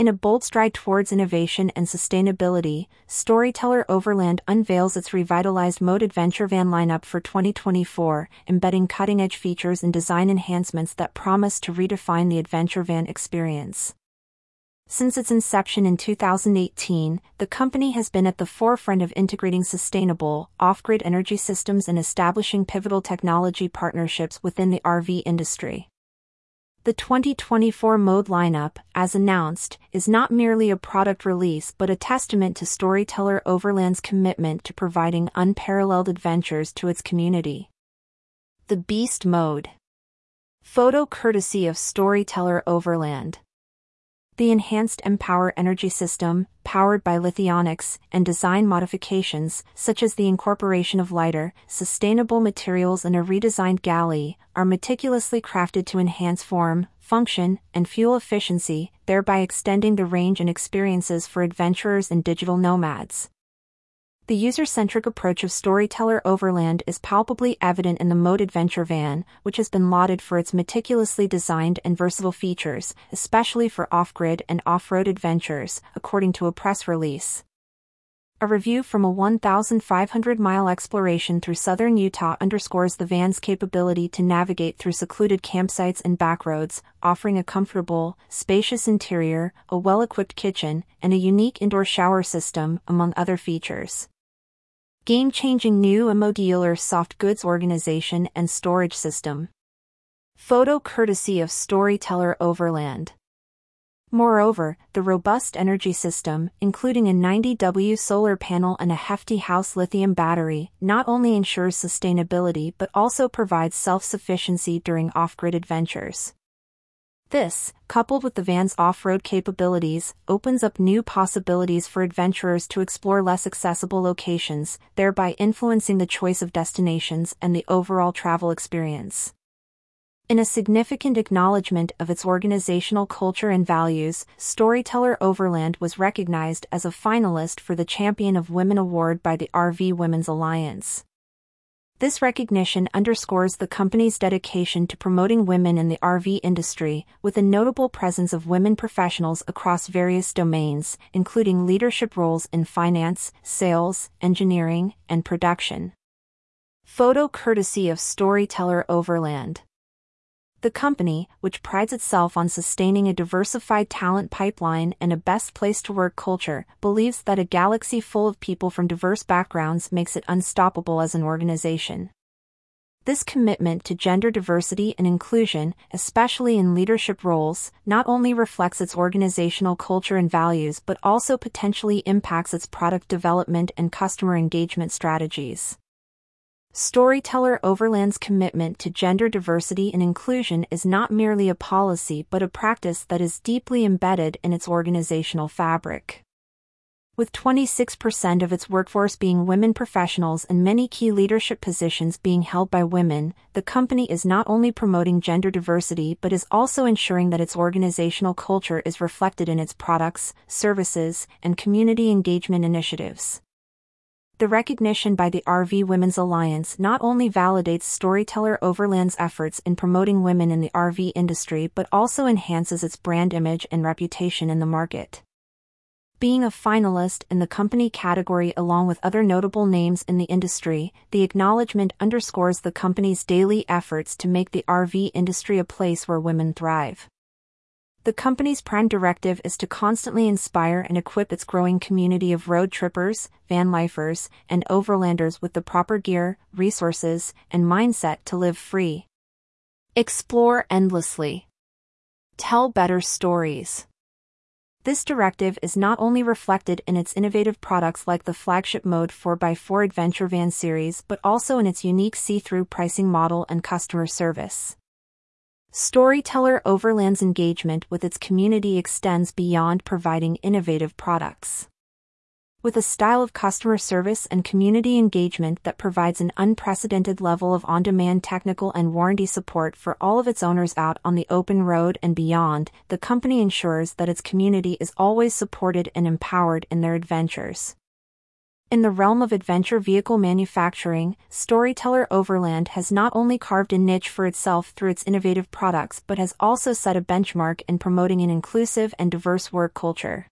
In a bold stride towards innovation and sustainability, Storyteller Overland unveils its revitalized mode adventure van lineup for 2024, embedding cutting edge features and design enhancements that promise to redefine the adventure van experience. Since its inception in 2018, the company has been at the forefront of integrating sustainable, off grid energy systems and establishing pivotal technology partnerships within the RV industry. The 2024 mode lineup, as announced, is not merely a product release but a testament to Storyteller Overland's commitment to providing unparalleled adventures to its community. The Beast Mode Photo courtesy of Storyteller Overland. The enhanced Empower energy system, powered by Lithionics, and design modifications, such as the incorporation of lighter, sustainable materials and a redesigned galley, are meticulously crafted to enhance form, function, and fuel efficiency, thereby extending the range and experiences for adventurers and digital nomads. The user-centric approach of Storyteller Overland is palpably evident in the Mode Adventure van, which has been lauded for its meticulously designed and versatile features, especially for off-grid and off-road adventures, according to a press release. A review from a 1,500-mile exploration through southern Utah underscores the van's capability to navigate through secluded campsites and backroads, offering a comfortable, spacious interior, a well-equipped kitchen, and a unique indoor shower system, among other features game-changing new and modular soft goods organization and storage system. Photo courtesy of Storyteller Overland. Moreover, the robust energy system, including a 90W solar panel and a hefty house lithium battery, not only ensures sustainability but also provides self-sufficiency during off-grid adventures. This, coupled with the van's off-road capabilities, opens up new possibilities for adventurers to explore less accessible locations, thereby influencing the choice of destinations and the overall travel experience. In a significant acknowledgement of its organizational culture and values, Storyteller Overland was recognized as a finalist for the Champion of Women Award by the RV Women's Alliance. This recognition underscores the company's dedication to promoting women in the RV industry, with a notable presence of women professionals across various domains, including leadership roles in finance, sales, engineering, and production. Photo courtesy of Storyteller Overland. The company, which prides itself on sustaining a diversified talent pipeline and a best place to work culture, believes that a galaxy full of people from diverse backgrounds makes it unstoppable as an organization. This commitment to gender diversity and inclusion, especially in leadership roles, not only reflects its organizational culture and values but also potentially impacts its product development and customer engagement strategies. Storyteller Overland's commitment to gender diversity and inclusion is not merely a policy but a practice that is deeply embedded in its organizational fabric. With 26% of its workforce being women professionals and many key leadership positions being held by women, the company is not only promoting gender diversity but is also ensuring that its organizational culture is reflected in its products, services, and community engagement initiatives. The recognition by the RV Women's Alliance not only validates Storyteller Overland's efforts in promoting women in the RV industry but also enhances its brand image and reputation in the market. Being a finalist in the company category along with other notable names in the industry, the acknowledgement underscores the company's daily efforts to make the RV industry a place where women thrive. The company's prime directive is to constantly inspire and equip its growing community of road trippers, van lifers, and overlanders with the proper gear, resources, and mindset to live free. Explore endlessly. Tell better stories. This directive is not only reflected in its innovative products like the flagship Mode 4x4 Adventure Van series but also in its unique see-through pricing model and customer service. Storyteller Overland's engagement with its community extends beyond providing innovative products. With a style of customer service and community engagement that provides an unprecedented level of on demand technical and warranty support for all of its owners out on the open road and beyond, the company ensures that its community is always supported and empowered in their adventures. In the realm of adventure vehicle manufacturing, Storyteller Overland has not only carved a niche for itself through its innovative products but has also set a benchmark in promoting an inclusive and diverse work culture.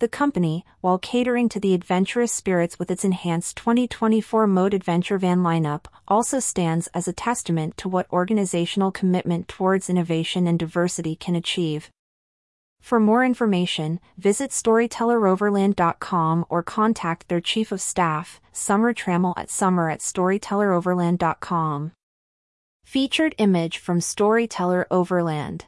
The company, while catering to the adventurous spirits with its enhanced 2024 Mode Adventure van lineup, also stands as a testament to what organizational commitment towards innovation and diversity can achieve. For more information, visit StorytellerOverland.com or contact their Chief of Staff, Summer Trammell at summer at StorytellerOverland.com. Featured image from Storyteller Overland.